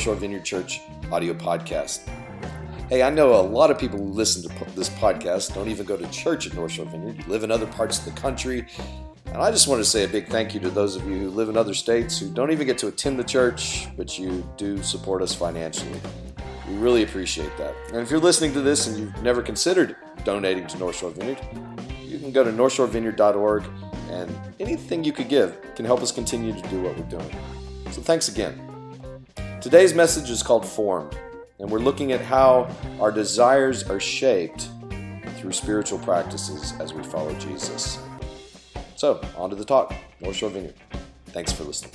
Shore Vineyard Church audio podcast. Hey, I know a lot of people who listen to this podcast don't even go to church at North Shore Vineyard, you live in other parts of the country. And I just want to say a big thank you to those of you who live in other states who don't even get to attend the church, but you do support us financially. We really appreciate that. And if you're listening to this and you've never considered donating to North Shore Vineyard, you can go to northshorevineyard.org and anything you could give can help us continue to do what we're doing. So thanks again. Today's message is called Formed, and we're looking at how our desires are shaped through spiritual practices as we follow Jesus. So, on to the talk. North Shore Vineyard. Thanks for listening.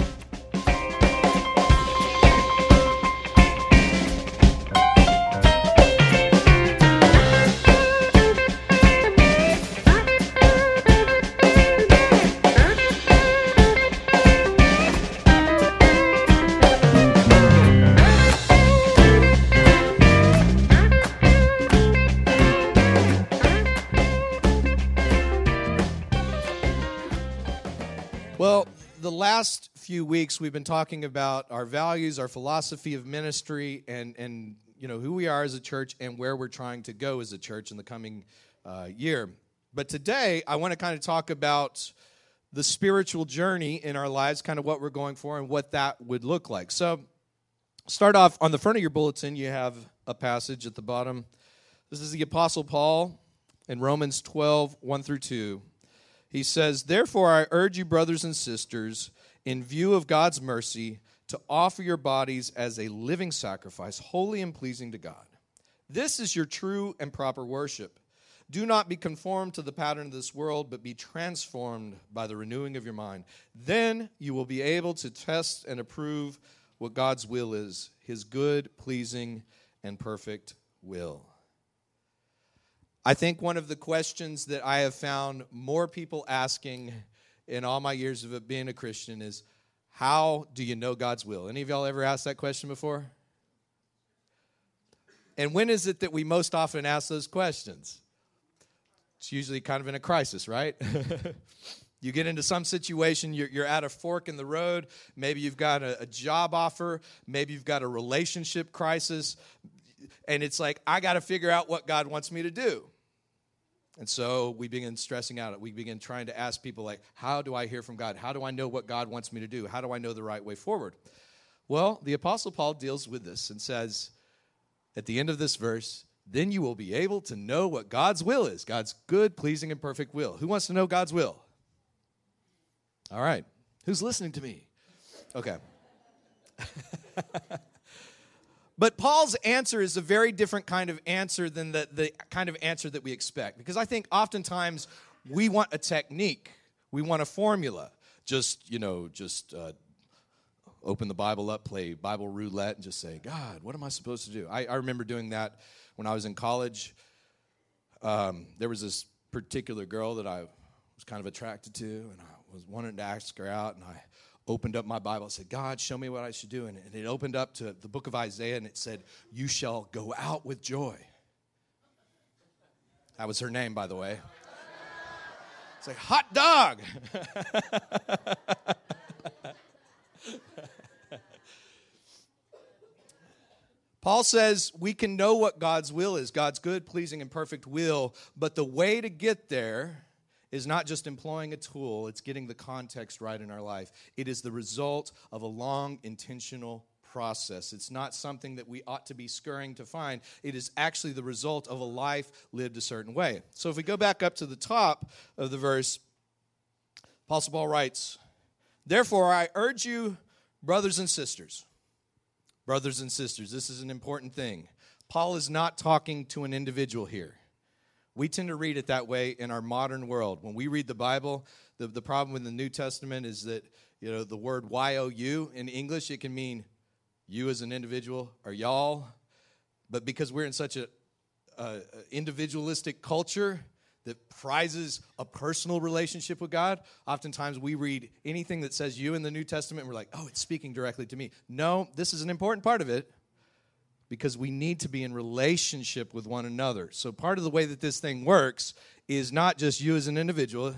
Last few weeks, we've been talking about our values, our philosophy of ministry, and, and you know, who we are as a church and where we're trying to go as a church in the coming uh, year. But today, I want to kind of talk about the spiritual journey in our lives, kind of what we're going for and what that would look like. So, start off on the front of your bulletin, you have a passage at the bottom. This is the Apostle Paul in Romans 12, 1 through 2. He says, Therefore, I urge you, brothers and sisters, in view of God's mercy, to offer your bodies as a living sacrifice, holy and pleasing to God. This is your true and proper worship. Do not be conformed to the pattern of this world, but be transformed by the renewing of your mind. Then you will be able to test and approve what God's will is his good, pleasing, and perfect will. I think one of the questions that I have found more people asking in all my years of being a Christian is how do you know God's will? Any of y'all ever asked that question before? And when is it that we most often ask those questions? It's usually kind of in a crisis, right? you get into some situation, you're, you're, at a fork in the road. Maybe you've got a, a job offer. Maybe you've got a relationship crisis. And it's like, I got to figure out what God wants me to do. And so we begin stressing out. We begin trying to ask people, like, how do I hear from God? How do I know what God wants me to do? How do I know the right way forward? Well, the Apostle Paul deals with this and says at the end of this verse, then you will be able to know what God's will is God's good, pleasing, and perfect will. Who wants to know God's will? All right. Who's listening to me? Okay. But Paul's answer is a very different kind of answer than the, the kind of answer that we expect. Because I think oftentimes we want a technique, we want a formula. Just, you know, just uh, open the Bible up, play Bible roulette, and just say, God, what am I supposed to do? I, I remember doing that when I was in college. Um, there was this particular girl that I was kind of attracted to, and I was wanting to ask her out, and I opened up my Bible and said, God, show me what I should do. And it opened up to the book of Isaiah and it said, You shall go out with joy. That was her name, by the way. It's like, hot dog. Paul says we can know what God's will is God's good, pleasing, and perfect will, but the way to get there is not just employing a tool, it's getting the context right in our life. It is the result of a long, intentional process. It's not something that we ought to be scurrying to find. It is actually the result of a life lived a certain way. So if we go back up to the top of the verse, Apostle Paul writes, Therefore, I urge you, brothers and sisters, brothers and sisters, this is an important thing. Paul is not talking to an individual here. We tend to read it that way in our modern world. When we read the Bible, the, the problem with the New Testament is that, you know, the word Y-O-U in English, it can mean you as an individual or y'all. But because we're in such a, a individualistic culture that prizes a personal relationship with God, oftentimes we read anything that says you in the New Testament and we're like, oh, it's speaking directly to me. No, this is an important part of it because we need to be in relationship with one another. So part of the way that this thing works is not just you as an individual,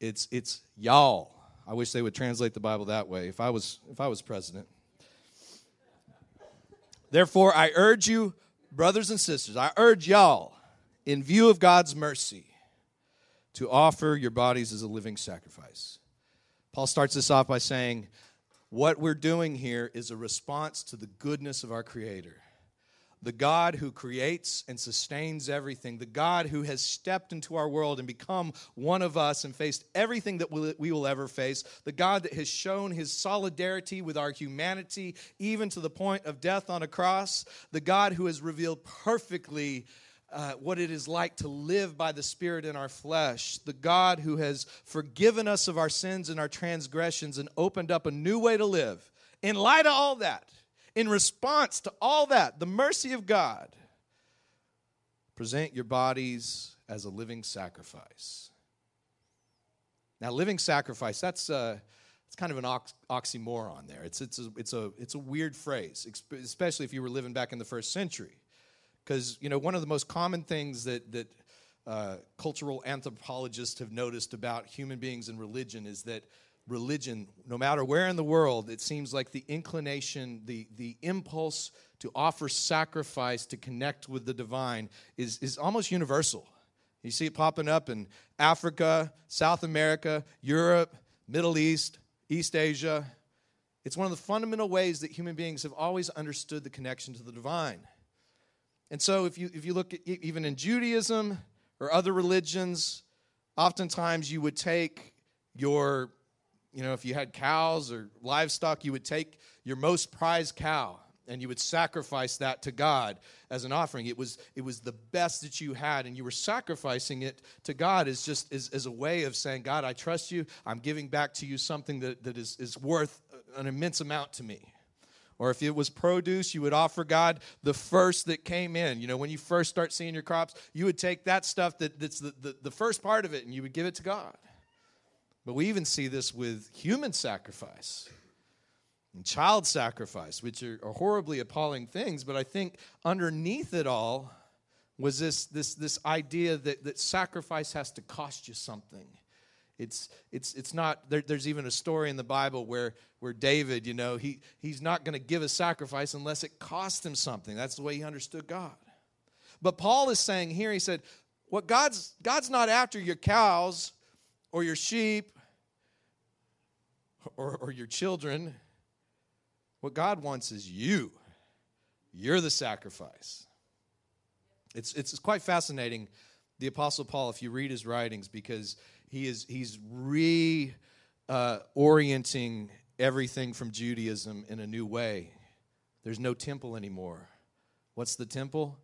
it's it's y'all. I wish they would translate the Bible that way if I was if I was president. Therefore, I urge you, brothers and sisters, I urge y'all, in view of God's mercy, to offer your bodies as a living sacrifice. Paul starts this off by saying, What we're doing here is a response to the goodness of our Creator. The God who creates and sustains everything, the God who has stepped into our world and become one of us and faced everything that we will ever face, the God that has shown his solidarity with our humanity, even to the point of death on a cross, the God who has revealed perfectly. Uh, what it is like to live by the Spirit in our flesh, the God who has forgiven us of our sins and our transgressions and opened up a new way to live. In light of all that, in response to all that, the mercy of God, present your bodies as a living sacrifice. Now, living sacrifice, that's uh, it's kind of an ox- oxymoron there. It's, it's, a, it's, a, it's a weird phrase, especially if you were living back in the first century. Because, you know, one of the most common things that, that uh, cultural anthropologists have noticed about human beings and religion is that religion, no matter where in the world, it seems like the inclination, the, the impulse to offer sacrifice to connect with the divine is, is almost universal. You see it popping up in Africa, South America, Europe, Middle East, East Asia. It's one of the fundamental ways that human beings have always understood the connection to the divine. And so, if you, if you look at even in Judaism or other religions, oftentimes you would take your you know, if you had cows or livestock, you would take your most prized cow and you would sacrifice that to God as an offering. It was, it was the best that you had, and you were sacrificing it to God as just as, as a way of saying, God, I trust you. I'm giving back to you something that, that is, is worth an immense amount to me. Or if it was produce, you would offer God the first that came in. You know, when you first start seeing your crops, you would take that stuff that, that's the, the, the first part of it and you would give it to God. But we even see this with human sacrifice and child sacrifice, which are, are horribly appalling things. But I think underneath it all was this, this, this idea that, that sacrifice has to cost you something. It's, it's, it's not, there, there's even a story in the Bible where, where David, you know, he, he's not going to give a sacrifice unless it costs him something. That's the way he understood God. But Paul is saying here, he said, what God's, God's not after your cows or your sheep or, or your children. What God wants is you. You're the sacrifice. It's, it's quite fascinating, the Apostle Paul, if you read his writings, because he is he's re uh, everything from Judaism in a new way. There's no temple anymore. What's the temple?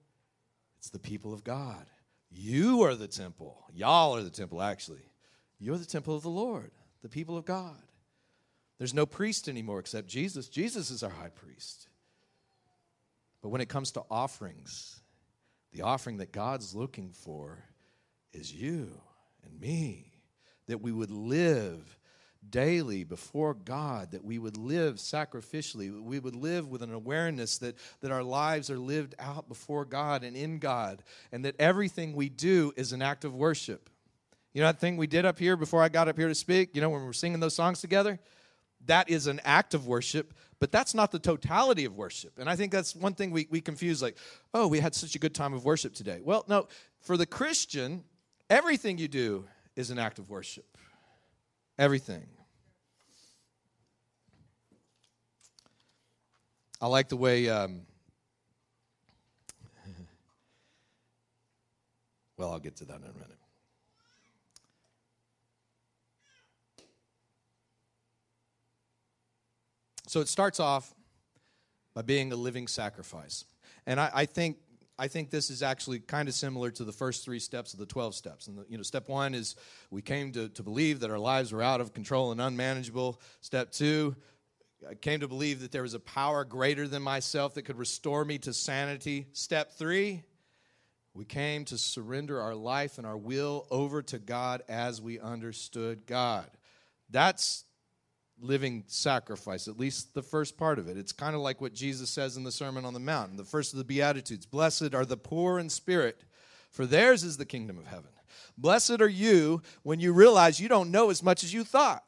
It's the people of God. You are the temple. Y'all are the temple, actually. You're the temple of the Lord, the people of God. There's no priest anymore except Jesus. Jesus is our high priest. But when it comes to offerings, the offering that God's looking for is you and me. That we would live daily before God, that we would live sacrificially, we would live with an awareness that, that our lives are lived out before God and in God, and that everything we do is an act of worship. You know that thing we did up here before I got up here to speak? You know, when we were singing those songs together? that is an act of worship, but that's not the totality of worship. And I think that's one thing we, we confuse like, oh, we had such a good time of worship today. Well, no, for the Christian, everything you do is an act of worship. Everything. I like the way, um, well, I'll get to that in a minute. So it starts off by being a living sacrifice. And I, I think I think this is actually kind of similar to the first three steps of the 12 steps. And, the, you know, step one is we came to, to believe that our lives were out of control and unmanageable. Step two, I came to believe that there was a power greater than myself that could restore me to sanity. Step three, we came to surrender our life and our will over to God as we understood God. That's living sacrifice, at least the first part of it. It's kind of like what Jesus says in the Sermon on the Mount, the first of the Beatitudes Blessed are the poor in spirit, for theirs is the kingdom of heaven. Blessed are you when you realize you don't know as much as you thought.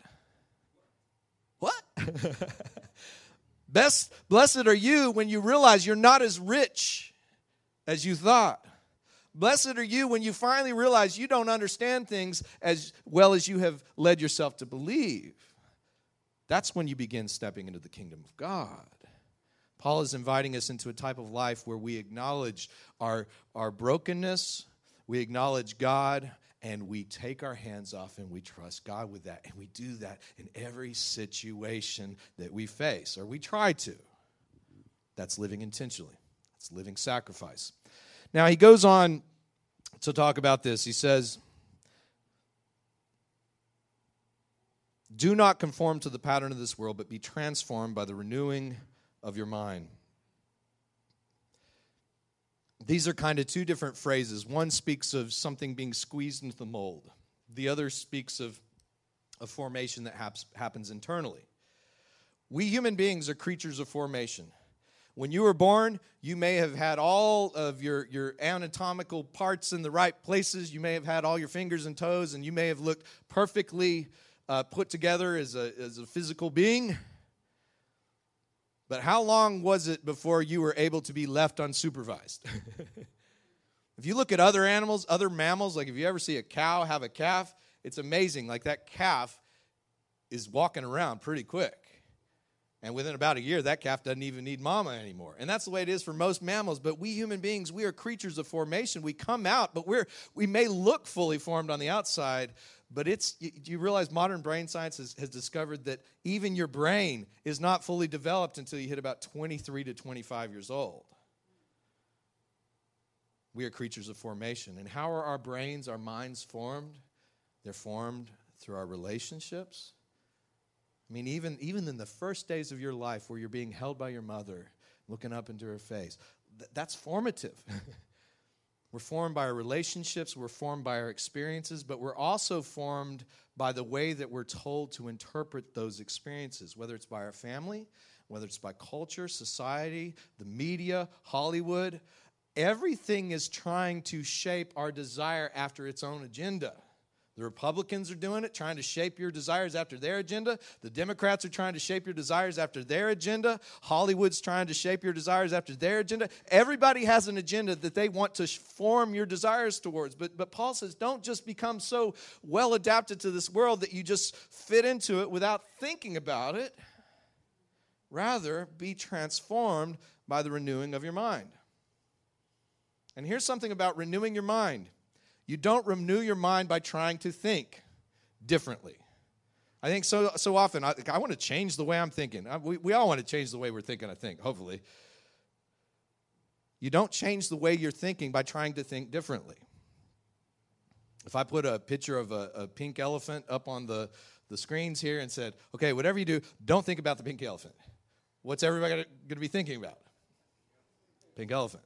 What? Best, blessed are you when you realize you're not as rich as you thought. Blessed are you when you finally realize you don't understand things as well as you have led yourself to believe. That's when you begin stepping into the kingdom of God. Paul is inviting us into a type of life where we acknowledge our, our brokenness, we acknowledge God, and we take our hands off and we trust God with that. And we do that in every situation that we face, or we try to. That's living intentionally, that's living sacrifice. Now, he goes on to talk about this. He says, Do not conform to the pattern of this world, but be transformed by the renewing of your mind. These are kind of two different phrases. One speaks of something being squeezed into the mold, the other speaks of a formation that haps, happens internally. We human beings are creatures of formation. When you were born, you may have had all of your, your anatomical parts in the right places. You may have had all your fingers and toes, and you may have looked perfectly uh, put together as a, as a physical being. But how long was it before you were able to be left unsupervised? if you look at other animals, other mammals, like if you ever see a cow have a calf, it's amazing. Like that calf is walking around pretty quick. And within about a year, that calf doesn't even need mama anymore. And that's the way it is for most mammals. But we human beings, we are creatures of formation. We come out, but we're we may look fully formed on the outside, but it's do you realize modern brain science has, has discovered that even your brain is not fully developed until you hit about 23 to 25 years old. We are creatures of formation. And how are our brains, our minds formed? They're formed through our relationships I mean, even, even in the first days of your life where you're being held by your mother, looking up into her face, th- that's formative. we're formed by our relationships, we're formed by our experiences, but we're also formed by the way that we're told to interpret those experiences, whether it's by our family, whether it's by culture, society, the media, Hollywood. Everything is trying to shape our desire after its own agenda. The Republicans are doing it, trying to shape your desires after their agenda. The Democrats are trying to shape your desires after their agenda. Hollywood's trying to shape your desires after their agenda. Everybody has an agenda that they want to form your desires towards. But, but Paul says, don't just become so well adapted to this world that you just fit into it without thinking about it. Rather, be transformed by the renewing of your mind. And here's something about renewing your mind you don't renew your mind by trying to think differently. I think so, so often, I, I want to change the way I'm thinking. I, we, we all want to change the way we're thinking, I think, hopefully. You don't change the way you're thinking by trying to think differently. If I put a picture of a, a pink elephant up on the, the screens here and said, okay, whatever you do, don't think about the pink elephant. What's everybody going to be thinking about? Pink elephant.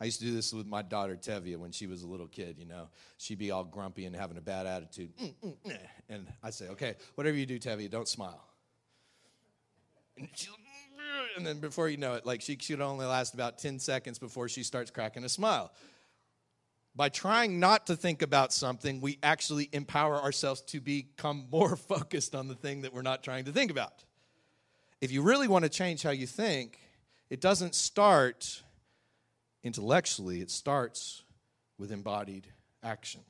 I used to do this with my daughter Tevia when she was a little kid, you know. She'd be all grumpy and having a bad attitude. Mm, mm, mm. And I'd say, okay, whatever you do, Tevia, don't smile. And, and then before you know it, like she should only last about 10 seconds before she starts cracking a smile. By trying not to think about something, we actually empower ourselves to become more focused on the thing that we're not trying to think about. If you really want to change how you think, it doesn't start intellectually, it starts with embodied action.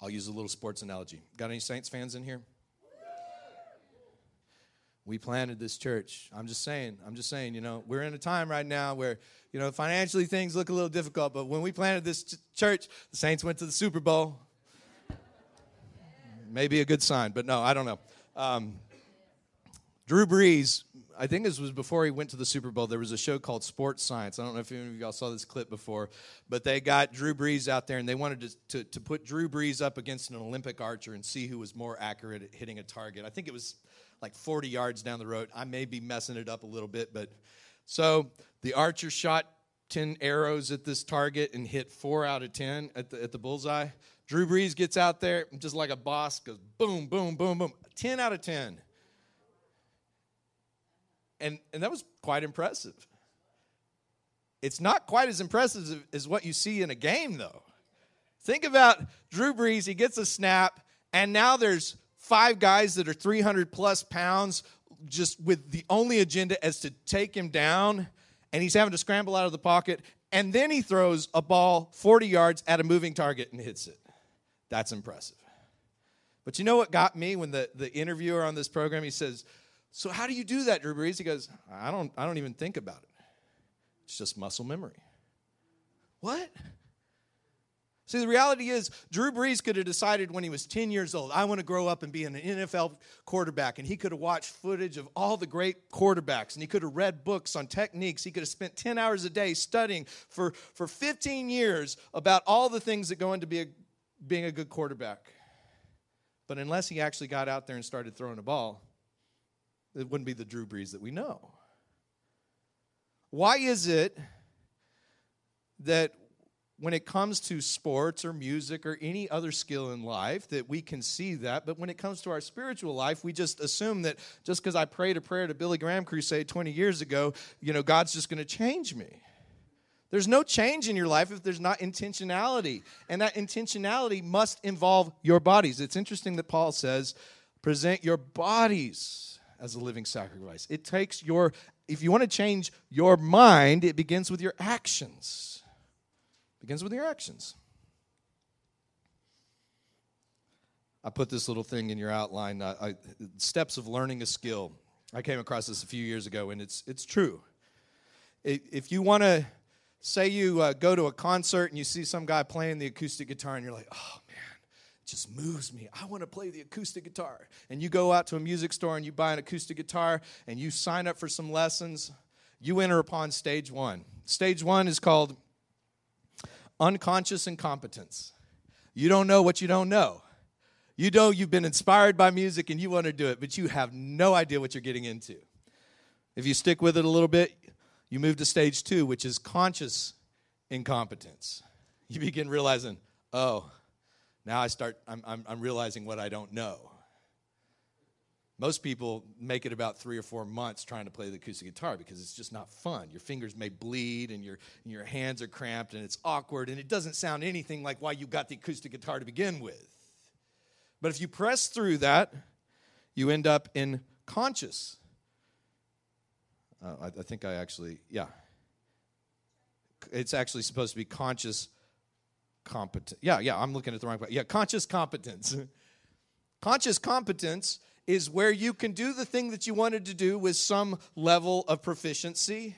I'll use a little sports analogy. Got any Saints fans in here? We planted this church. I'm just saying, I'm just saying, you know, we're in a time right now where, you know, financially things look a little difficult, but when we planted this ch- church, the Saints went to the Super Bowl. Maybe a good sign, but no, I don't know. Um, Drew Brees I think this was before he went to the Super Bowl. There was a show called Sports Science. I don't know if any of y'all saw this clip before, but they got Drew Brees out there and they wanted to, to, to put Drew Brees up against an Olympic archer and see who was more accurate at hitting a target. I think it was like 40 yards down the road. I may be messing it up a little bit, but so the archer shot 10 arrows at this target and hit four out of 10 at the, at the bullseye. Drew Brees gets out there just like a boss, goes boom, boom, boom, boom. 10 out of 10 and, and that was quite impressive. It's not quite as impressive as what you see in a game, though. Think about Drew Brees, he gets a snap, and now there's five guys that are 300 plus pounds just with the only agenda as to take him down, and he's having to scramble out of the pocket, and then he throws a ball 40 yards at a moving target and hits it. That's impressive. But you know what got me when the, the interviewer on this program he says, So how do you do that, Drew Brees? He goes, I don't I don't even think about it. It's just muscle memory. What? See, the reality is, Drew Brees could have decided when he was 10 years old, I want to grow up and be an NFL quarterback. And he could have watched footage of all the great quarterbacks. And he could have read books on techniques. He could have spent 10 hours a day studying for, for 15 years about all the things that go into be a, being a good quarterback. But unless he actually got out there and started throwing a ball, it wouldn't be the Drew Brees that we know. Why is it that when it comes to sports or music or any other skill in life that we can see that but when it comes to our spiritual life we just assume that just because i prayed a prayer to billy graham crusade 20 years ago you know god's just going to change me there's no change in your life if there's not intentionality and that intentionality must involve your bodies it's interesting that paul says present your bodies as a living sacrifice it takes your if you want to change your mind it begins with your actions It begins with your actions. I put this little thing in your outline uh, I, steps of learning a skill. I came across this a few years ago, and it's, it's true. If you want to say you uh, go to a concert and you see some guy playing the acoustic guitar, and you're like, oh man, just moves me. I want to play the acoustic guitar. And you go out to a music store and you buy an acoustic guitar and you sign up for some lessons, you enter upon stage one. Stage one is called unconscious incompetence. You don't know what you don't know. You know you've been inspired by music and you want to do it, but you have no idea what you're getting into. If you stick with it a little bit, you move to stage two, which is conscious incompetence. You begin realizing, oh, now I start, I'm, I'm, I'm realizing what I don't know. Most people make it about three or four months trying to play the acoustic guitar because it's just not fun. Your fingers may bleed and your, and your hands are cramped and it's awkward and it doesn't sound anything like why you got the acoustic guitar to begin with. But if you press through that, you end up in conscious. Uh, I, I think I actually, yeah. It's actually supposed to be conscious competent. Yeah, yeah, I'm looking at the wrong. Yeah, conscious competence. conscious competence is where you can do the thing that you wanted to do with some level of proficiency,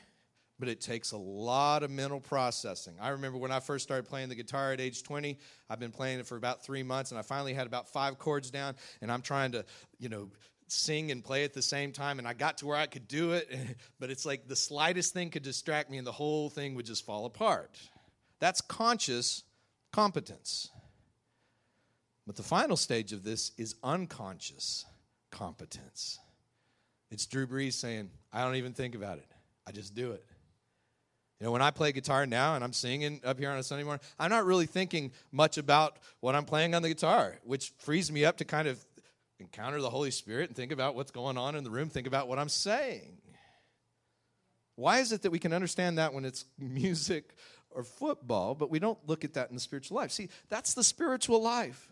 but it takes a lot of mental processing. I remember when I first started playing the guitar at age 20, I've been playing it for about three months, and I finally had about five chords down, and I'm trying to, you know, sing and play at the same time and I got to where I could do it but it's like the slightest thing could distract me and the whole thing would just fall apart. That's conscious competence. But the final stage of this is unconscious competence. It's Drew Brees saying, I don't even think about it, I just do it. You know, when I play guitar now and I'm singing up here on a Sunday morning, I'm not really thinking much about what I'm playing on the guitar, which frees me up to kind of encounter the Holy Spirit and think about what's going on in the room, think about what I'm saying. Why is it that we can understand that when it's music or football, but we don't look at that in the spiritual life? See, that's the spiritual life.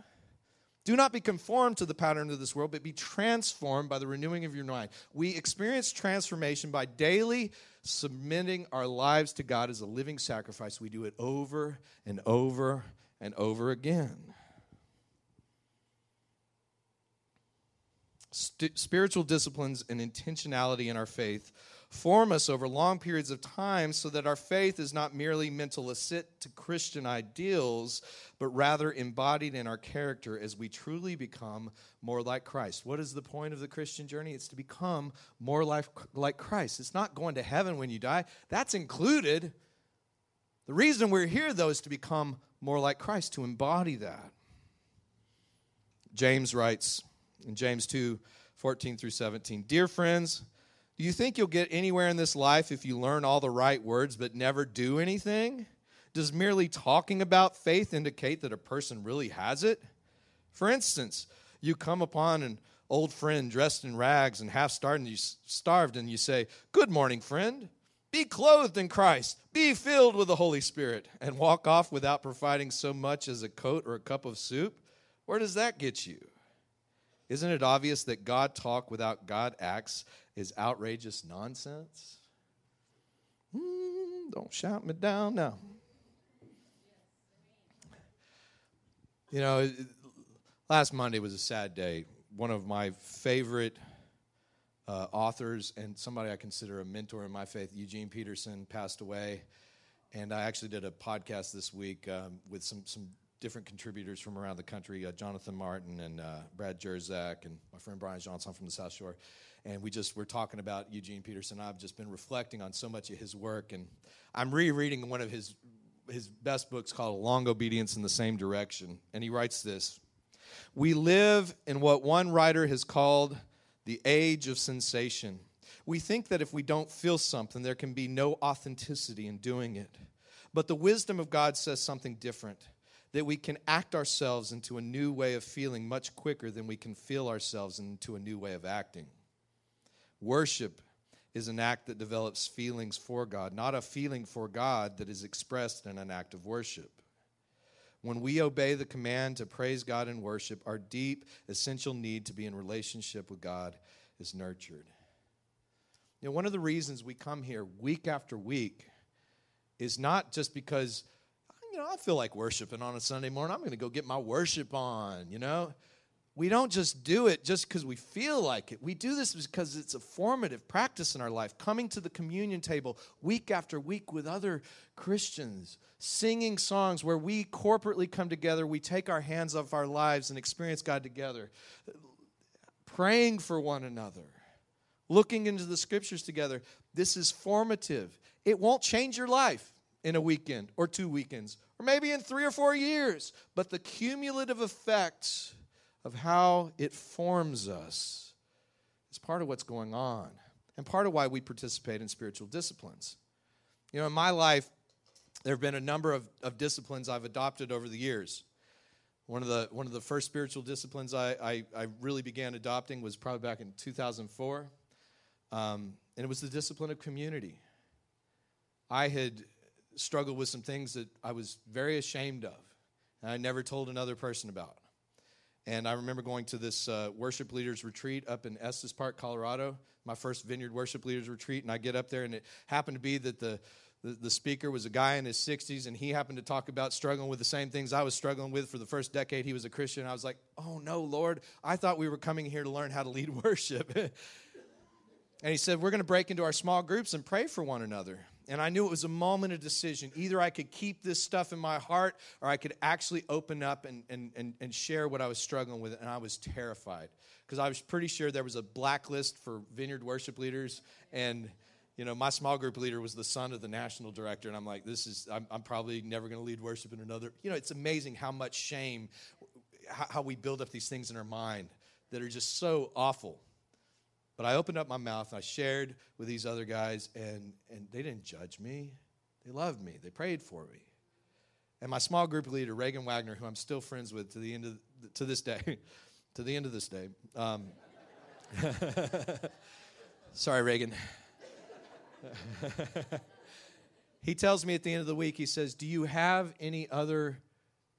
Do not be conformed to the pattern of this world, but be transformed by the renewing of your mind. We experience transformation by daily submitting our lives to God as a living sacrifice. We do it over and over and over again. St- spiritual disciplines and intentionality in our faith form us over long periods of time so that our faith is not merely mental assent to Christian ideals, but rather embodied in our character as we truly become more like Christ. What is the point of the Christian journey? It's to become more like, like Christ. It's not going to heaven when you die, that's included. The reason we're here, though, is to become more like Christ, to embody that. James writes in James 2 14 through 17 Dear friends, do you think you'll get anywhere in this life if you learn all the right words but never do anything? Does merely talking about faith indicate that a person really has it? For instance, you come upon an old friend dressed in rags and half starved and you, say, Good morning, friend. Be clothed in Christ. Be filled with the Holy Spirit and walk off without providing so much as a coat or a cup of soup. Where does that get you? Isn't it obvious that God talk without God acts is outrageous nonsense? Mm, don't shout me down now. You know, last Monday was a sad day. One of my favorite uh, authors and somebody I consider a mentor in my faith, Eugene Peterson, passed away. And I actually did a podcast this week um, with some, some different contributors from around the country uh, Jonathan Martin and uh, Brad Jersak and my friend Brian Johnson from the South Shore. And we just were talking about Eugene Peterson. I've just been reflecting on so much of his work. And I'm rereading one of his, his best books called Long Obedience in the Same Direction. And he writes this We live in what one writer has called the age of sensation. We think that if we don't feel something, there can be no authenticity in doing it. But the wisdom of God says something different that we can act ourselves into a new way of feeling much quicker than we can feel ourselves into a new way of acting. Worship is an act that develops feelings for God, not a feeling for God that is expressed in an act of worship. When we obey the command to praise God and worship, our deep, essential need to be in relationship with God is nurtured. You know, one of the reasons we come here week after week is not just because, you know, I feel like worshiping on a Sunday morning. I'm going to go get my worship on, you know we don't just do it just because we feel like it. We do this because it's a formative practice in our life. Coming to the communion table week after week with other Christians, singing songs where we corporately come together, we take our hands off our lives and experience God together, praying for one another, looking into the scriptures together. This is formative. It won't change your life in a weekend or two weekends or maybe in three or four years, but the cumulative effects of how it forms us is part of what's going on and part of why we participate in spiritual disciplines. You know, in my life, there have been a number of, of disciplines I've adopted over the years. One of the, one of the first spiritual disciplines I, I, I really began adopting was probably back in 2004, um, and it was the discipline of community. I had struggled with some things that I was very ashamed of, and I never told another person about. And I remember going to this uh, worship leaders retreat up in Estes Park, Colorado, my first vineyard worship leaders retreat. And I get up there, and it happened to be that the, the, the, speaker was a guy in his 60s, and he happened to talk about struggling with the same things I was struggling with for the first decade he was a Christian. I was like, oh no, Lord, I thought we were coming here to learn how to lead worship. and he said, we're going to break into our small groups and pray for one another. And I knew it was a moment of decision. Either I could keep this stuff in my heart or I could actually open up and, and, and, and share what I was struggling with. And I was terrified because I was pretty sure there was a blacklist for vineyard worship leaders. And, you know, my small group leader was the son of the national director. And I'm like, this is, I'm, I'm probably never going to lead worship in another. You know, it's amazing how much shame, how, how we build up these things in our mind that are just so awful. But I opened up my mouth and I shared with these other guys, and, and they didn't judge me. They loved me. They prayed for me. And my small group leader, Reagan Wagner, who I'm still friends with to the end of to this day, to the end of this day. Um, sorry, Reagan. he tells me at the end of the week, he says, Do you have any other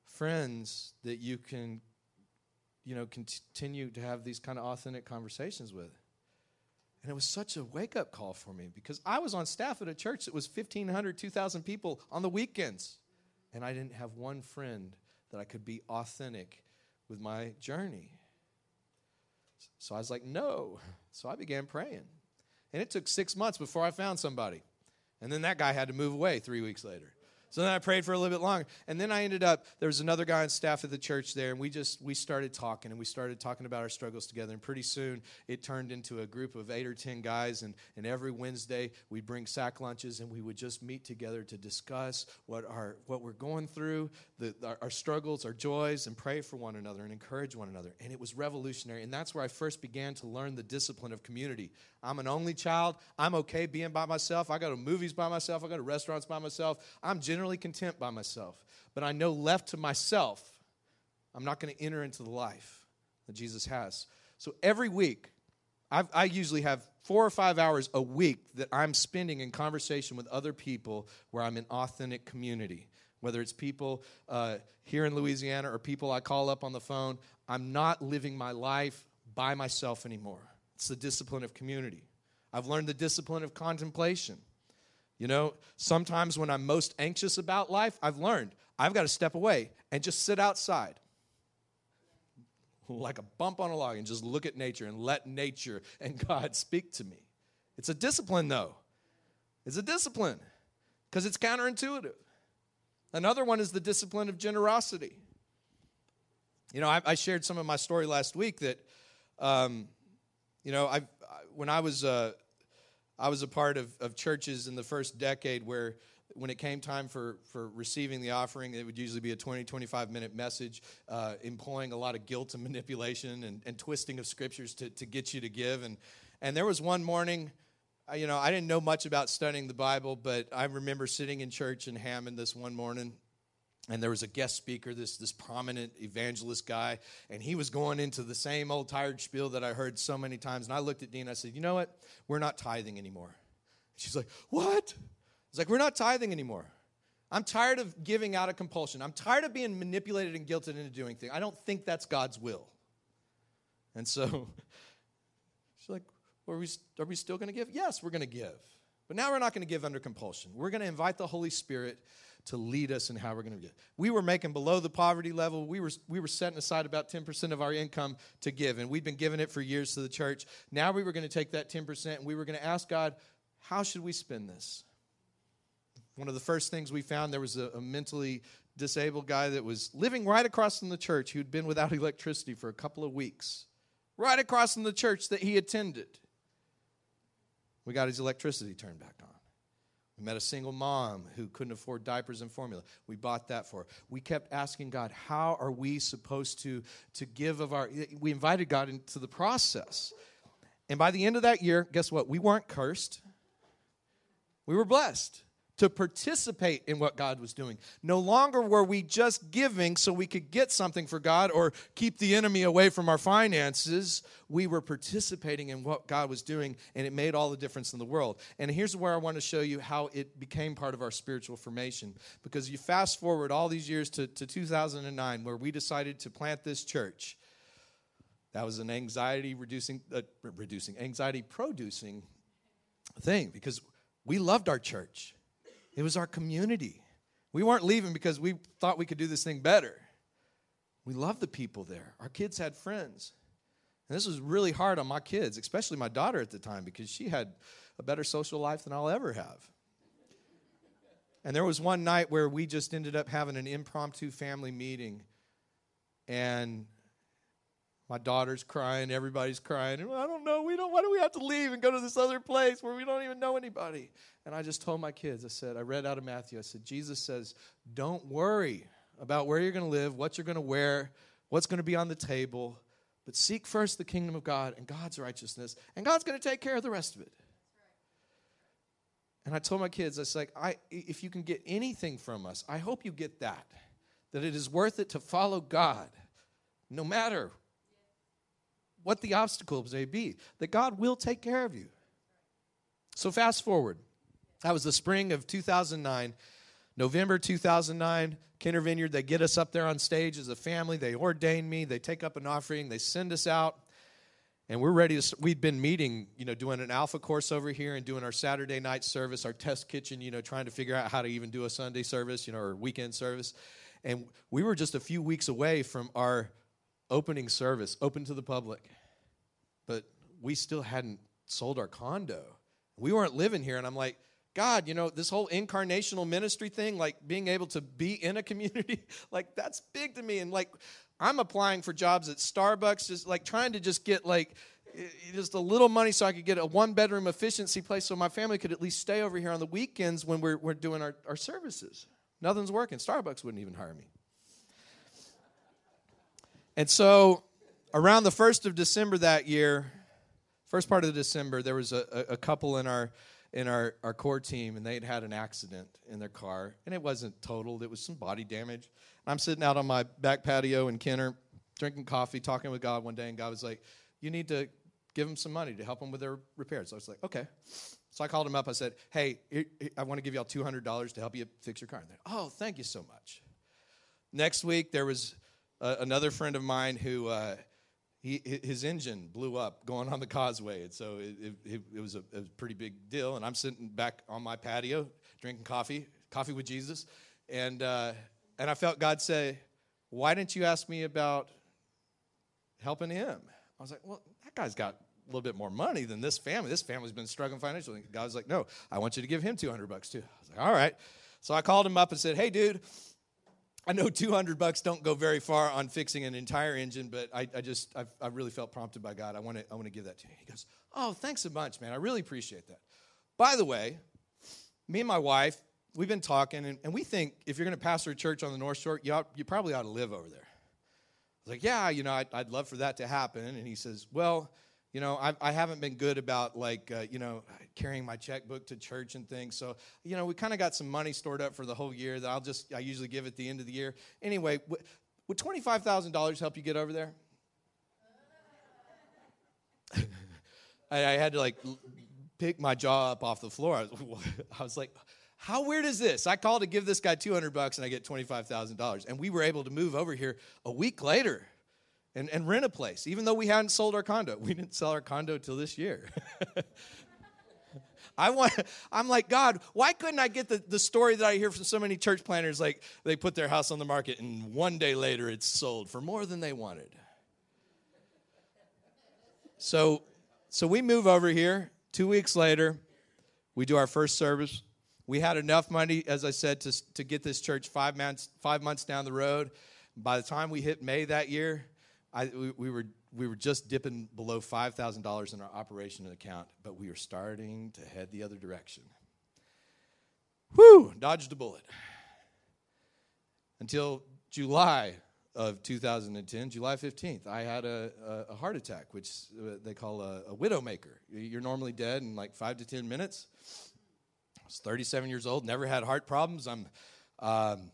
friends that you can, you know, continue to have these kind of authentic conversations with? And it was such a wake up call for me because I was on staff at a church that was 1,500, 2,000 people on the weekends. And I didn't have one friend that I could be authentic with my journey. So I was like, no. So I began praying. And it took six months before I found somebody. And then that guy had to move away three weeks later. So then I prayed for a little bit longer. And then I ended up, there was another guy on staff at the church there, and we just, we started talking, and we started talking about our struggles together. And pretty soon it turned into a group of eight or 10 guys, and, and every Wednesday we'd bring sack lunches, and we would just meet together to discuss what, our, what we're going through, the, our, our struggles, our joys, and pray for one another and encourage one another. And it was revolutionary. And that's where I first began to learn the discipline of community. I'm an only child. I'm okay being by myself. I go to movies by myself. I go to restaurants by myself. I'm generally content by myself. But I know left to myself, I'm not going to enter into the life that Jesus has. So every week, I've, i usually have four or five hours a week that I'm spending in conversation with other people where I'm in authentic community. Whether it's people uh, here in Louisiana or people I call up on the phone, I'm not living my life by myself anymore. It's the discipline of community. I've learned the discipline of contemplation. You know, sometimes when I'm most anxious about life, I've learned I've got to step away and just sit outside like a bump on a log and just look at nature and let nature and God speak to me. It's a discipline, though. It's a discipline because it's counterintuitive. Another one is the discipline of generosity. You know, I, I shared some of my story last week that, um, you know, I when I was uh, I was a part of, of churches in the first decade where when it came time for, for receiving the offering, it would usually be a 20, 25 minute message, uh, employing a lot of guilt and manipulation and, and twisting of scriptures to, to get you to give. And, and there was one morning, you know, I didn't know much about studying the Bible, but I remember sitting in church in Hammond this one morning and there was a guest speaker, this, this prominent evangelist guy, and he was going into the same old tired spiel that I heard so many times. And I looked at Dean I said, You know what? We're not tithing anymore. She's like, What? It's like, We're not tithing anymore. I'm tired of giving out of compulsion. I'm tired of being manipulated and guilted into doing things. I don't think that's God's will. And so she's like, Are we, are we still going to give? Yes, we're going to give. But now we're not going to give under compulsion. We're going to invite the Holy Spirit to lead us in how we're going to give. We were making below the poverty level. We were, we were setting aside about 10% of our income to give, and we've been giving it for years to the church. Now we were going to take that 10% and we were going to ask God, how should we spend this? One of the first things we found there was a, a mentally disabled guy that was living right across from the church who'd been without electricity for a couple of weeks, right across from the church that he attended. We got his electricity turned back on. We met a single mom who couldn't afford diapers and formula. We bought that for her. We kept asking God, how are we supposed to, to give of our. We invited God into the process. And by the end of that year, guess what? We weren't cursed, we were blessed to participate in what God was doing. No longer were we just giving so we could get something for God or keep the enemy away from our finances. We were participating in what God was doing, and it made all the difference in the world. And here's where I want to show you how it became part of our spiritual formation. Because you fast forward all these years to, to 2009, where we decided to plant this church. That was an anxiety reducing, uh, reducing, anxiety producing thing because we loved our church. It was our community. We weren't leaving because we thought we could do this thing better. We loved the people there. Our kids had friends. And this was really hard on my kids, especially my daughter at the time, because she had a better social life than I'll ever have. And there was one night where we just ended up having an impromptu family meeting. And my daughter's crying, everybody's crying. And I don't know, we don't why do we have to leave and go to this other place where we don't even know anybody? And I just told my kids, I said, I read out of Matthew, I said, Jesus says, don't worry about where you're going to live, what you're going to wear, what's going to be on the table, but seek first the kingdom of God and God's righteousness, and God's going to take care of the rest of it. And I told my kids, I was like, I, if you can get anything from us, I hope you get that. That it is worth it to follow God, no matter what the obstacles may be, that God will take care of you. So, fast forward. That was the spring of 2009. November 2009, Kenner Vineyard, they get us up there on stage as a family. They ordain me. They take up an offering. They send us out. And we're ready to, we'd been meeting, you know, doing an alpha course over here and doing our Saturday night service, our test kitchen, you know, trying to figure out how to even do a Sunday service, you know, or weekend service. And we were just a few weeks away from our opening service, open to the public. But we still hadn't sold our condo. We weren't living here. And I'm like, God, you know, this whole incarnational ministry thing, like being able to be in a community, like that's big to me. And like, I'm applying for jobs at Starbucks, just like trying to just get like just a little money so I could get a one bedroom efficiency place so my family could at least stay over here on the weekends when we're, we're doing our, our services. Nothing's working. Starbucks wouldn't even hire me. And so around the 1st of December that year, first part of December, there was a, a couple in our in our, our core team, and they'd had an accident in their car, and it wasn't totaled, it was some body damage. and I'm sitting out on my back patio in Kenner, drinking coffee, talking with God one day, and God was like, You need to give them some money to help them with their repairs. So I was like, Okay. So I called him up. I said, Hey, I want to give y'all $200 to help you fix your car. And they're, Oh, thank you so much. Next week, there was another friend of mine who. Uh, he, his engine blew up going on the causeway. And so it, it, it was a, a, pretty big deal. And I'm sitting back on my patio drinking coffee, coffee with Jesus. And, uh, and I felt God say, Why didn't you ask me about helping him? I was like, Well, that guy's got a little bit more money than this family. This family's been struggling financially. God's like, No, I want you to give him 200 bucks too. I was like, All right. So I called him up and said, Hey, dude, I know 200 bucks don't go very far on fixing an entire engine, but I, I just, I've, i really felt prompted by God. I want to I want to give that to you. He goes, Oh, thanks a bunch, man. I really appreciate that. By the way, me and my wife, we've been talking, and, and we think if you're going to pastor a church on the North Shore, you, ought, you probably ought to live over there. I was like, Yeah, you know, I'd, I'd love for that to happen. And he says, Well, you know, I, I haven't been good about like, uh, you know, carrying my checkbook to church and things. So, you know, we kind of got some money stored up for the whole year that I'll just, I usually give at the end of the year. Anyway, would $25,000 help you get over there? I, I, had to like pick my jaw up off the floor. I was, I was like, how weird is this? I called to give this guy 200 bucks and I get $25,000. And we were able to move over here a week later and, and rent a place, even though we hadn't sold our condo. We didn't sell our condo till this year. I want I'm like, God, why couldn't I get the, the story that I hear from so many church planners like they put their house on the market and one day later it's sold for more than they wanted. So so we move over here. Two weeks later, we do our first service. We had enough money, as I said, to, to get this church five months, five months down the road. By the time we hit May that year, I, we, we, were, we were just dipping below $5,000 in our operation account, but we were starting to head the other direction. Whew, dodged a bullet. Until July of 2010, July 15th, I had a, a, a heart attack, which uh, they call a, a widowmaker. You're normally dead in like five to 10 minutes. I was 37 years old, never had heart problems. I'm um,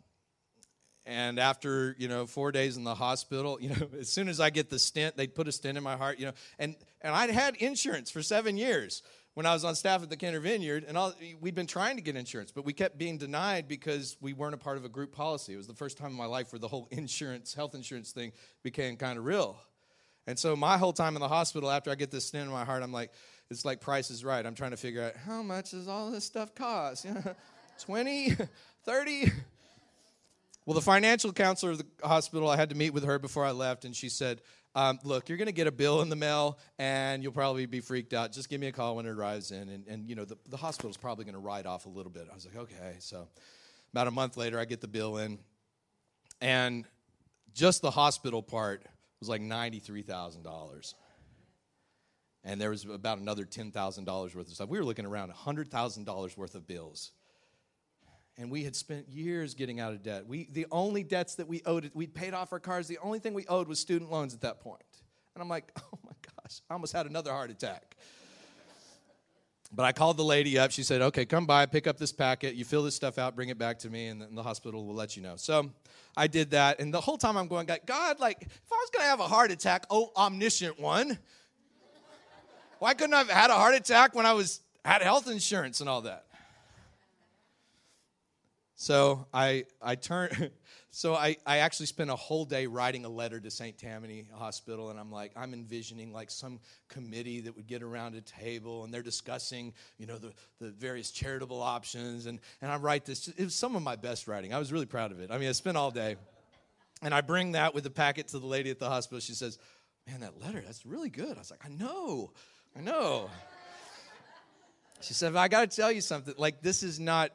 and after you know four days in the hospital you know as soon as i get the stent they put a stent in my heart you know. And and i'd had insurance for seven years when i was on staff at the Kenner vineyard and all, we'd been trying to get insurance but we kept being denied because we weren't a part of a group policy. It was the first time in my life where the whole insurance health insurance thing became kind of real. And so my whole time in the hospital after i get this stent in my heart i'm like it's like price is right. I'm trying to figure out how much does all this stuff cost? 20 30 well, the financial counselor of the hospital, I had to meet with her before I left, and she said, um, Look, you're going to get a bill in the mail, and you'll probably be freaked out. Just give me a call when it arrives in, and, and you know, the, the hospital's probably going to write off a little bit. I was like, Okay. So about a month later, I get the bill in, and just the hospital part was like $93,000. And there was about another $10,000 worth of stuff. We were looking around $100,000 worth of bills and we had spent years getting out of debt. We, the only debts that we owed, we'd paid off our cars. The only thing we owed was student loans at that point. And I'm like, oh my gosh, I almost had another heart attack. But I called the lady up. She said, okay, come by, pick up this packet. You fill this stuff out, bring it back to me, and the hospital will let you know. So I did that. And the whole time I'm going, God, like, if I was going to have a heart attack, oh, omniscient one, why couldn't I have had a heart attack when I was had health insurance and all that? So I I turn so I, I actually spent a whole day writing a letter to St. Tammany Hospital and I'm like I'm envisioning like some committee that would get around a table and they're discussing, you know, the, the various charitable options and, and I write this it was some of my best writing. I was really proud of it. I mean I spent all day. And I bring that with the packet to the lady at the hospital. She says, Man, that letter, that's really good. I was like, I know, I know. She said, I got to tell you something. Like, this is not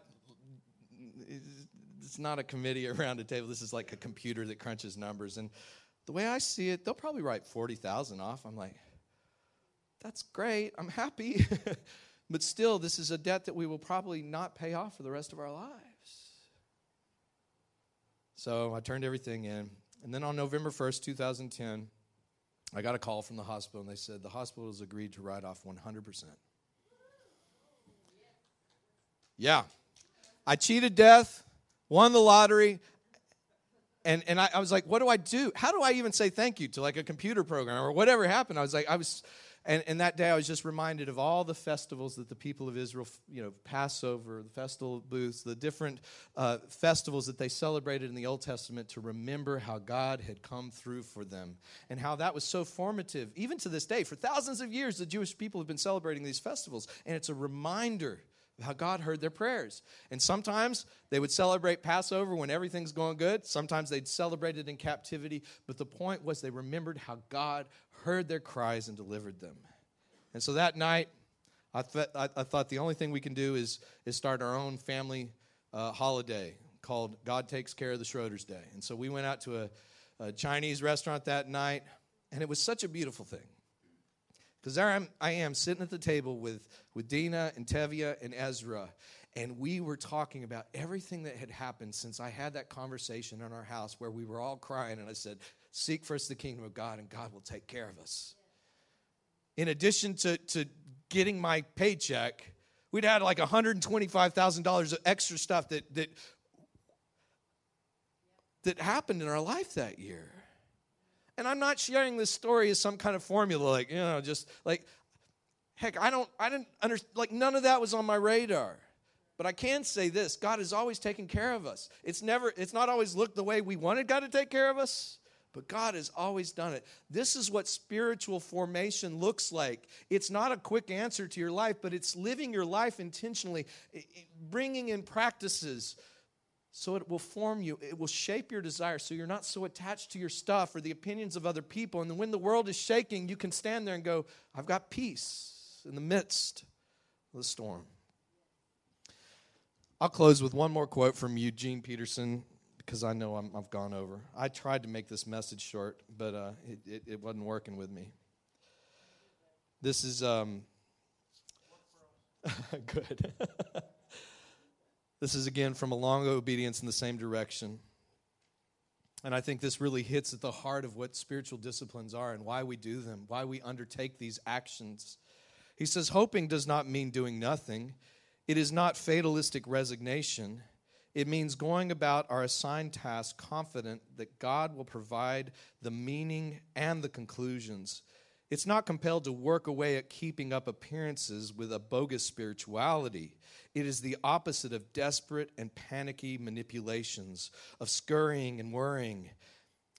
it's not a committee around a table. This is like a computer that crunches numbers. And the way I see it, they'll probably write 40,000 off. I'm like, that's great. I'm happy. but still, this is a debt that we will probably not pay off for the rest of our lives. So I turned everything in. And then on November 1st, 2010, I got a call from the hospital, and they said the hospital has agreed to write off 100%. Yeah. I cheated death won the lottery. And, and I, I was like, what do I do? How do I even say thank you to like a computer program or whatever happened? I was like, I was, And, and that day I was just reminded of all the festivals that the people of Israel, you know, Passover, the festival booths, the different uh, festivals that they celebrated in the Old Testament to remember how God had come through for them and how that was so formative. Even to this day, for thousands of years, the Jewish people have been celebrating these festivals. And it's a reminder God heard their prayers. And sometimes they would celebrate Passover when everything's going good. Sometimes they'd celebrate it in captivity. But the point was they remembered how God heard their cries and delivered them. And so that night, I, th- I thought the only thing we can do is, is start our own family uh, holiday called God Takes Care of the Schroeder's Day. And so we went out to a, a Chinese restaurant that night, and it was such a beautiful thing. Because there I'm, I am sitting at the table with, with Dina and Tevia and Ezra, and we were talking about everything that had happened since I had that conversation in our house where we were all crying, and I said, Seek first the kingdom of God, and God will take care of us. In addition to, to getting my paycheck, we'd had like $125,000 of extra stuff that, that, that happened in our life that year. And I'm not sharing this story as some kind of formula, like, you know, just like, heck, I don't, I didn't understand, like, none of that was on my radar. But I can say this God has always taken care of us. It's never, it's not always looked the way we wanted God to take care of us, but God has always done it. This is what spiritual formation looks like. It's not a quick answer to your life, but it's living your life intentionally, bringing in practices so it will form you. It will shape your desire so you're not so attached to your stuff or the opinions of other people. And when the world is shaking, you can stand there and go, I've got peace in the midst of the storm. I'll close with one more quote from Eugene Peterson because I know i have gone over. I tried to make this message short, but uh, it, it, it, wasn't working with me. This is um, good. This is again from a long obedience in the same direction. And I think this really hits at the heart of what spiritual disciplines are and why we do them, why we undertake these actions. He says, Hoping does not mean doing nothing, it is not fatalistic resignation. It means going about our assigned task confident that God will provide the meaning and the conclusions. It's not compelled to work away at keeping up appearances with a bogus spirituality. It is the opposite of desperate and panicky manipulations, of scurrying and worrying.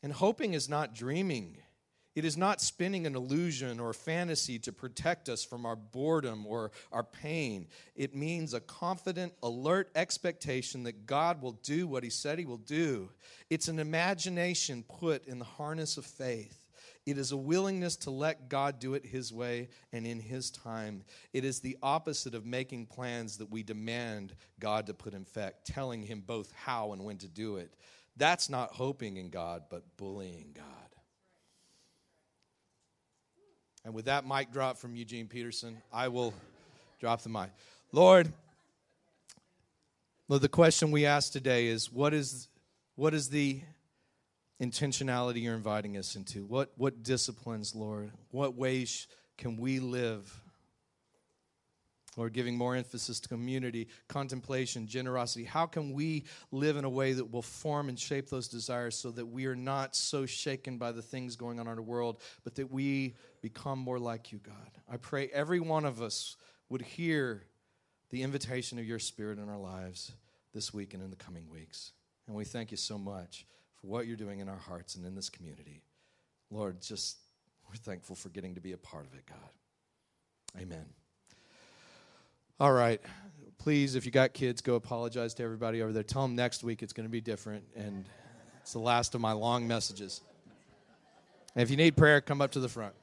And hoping is not dreaming. It is not spinning an illusion or fantasy to protect us from our boredom or our pain. It means a confident, alert expectation that God will do what He said He will do. It's an imagination put in the harness of faith. It is a willingness to let God do it His way and in His time. It is the opposite of making plans that we demand God to put in effect, telling Him both how and when to do it. That's not hoping in God, but bullying God. And with that mic drop from Eugene Peterson, I will drop the mic. Lord, Lord, the question we ask today is what is what is the intentionality you're inviting us into? What, what disciplines, Lord? What ways can we live? Lord, giving more emphasis to community, contemplation, generosity. How can we live in a way that will form and shape those desires so that we are not so shaken by the things going on in our world, but that we become more like you, God? I pray every one of us would hear the invitation of your Spirit in our lives this week and in the coming weeks. And we thank you so much what you're doing in our hearts and in this community. Lord, just we're thankful for getting to be a part of it, God. Amen. All right. Please, if you got kids, go apologize to everybody over there. Tell them next week it's going to be different, and it's the last of my long messages. And if you need prayer, come up to the front.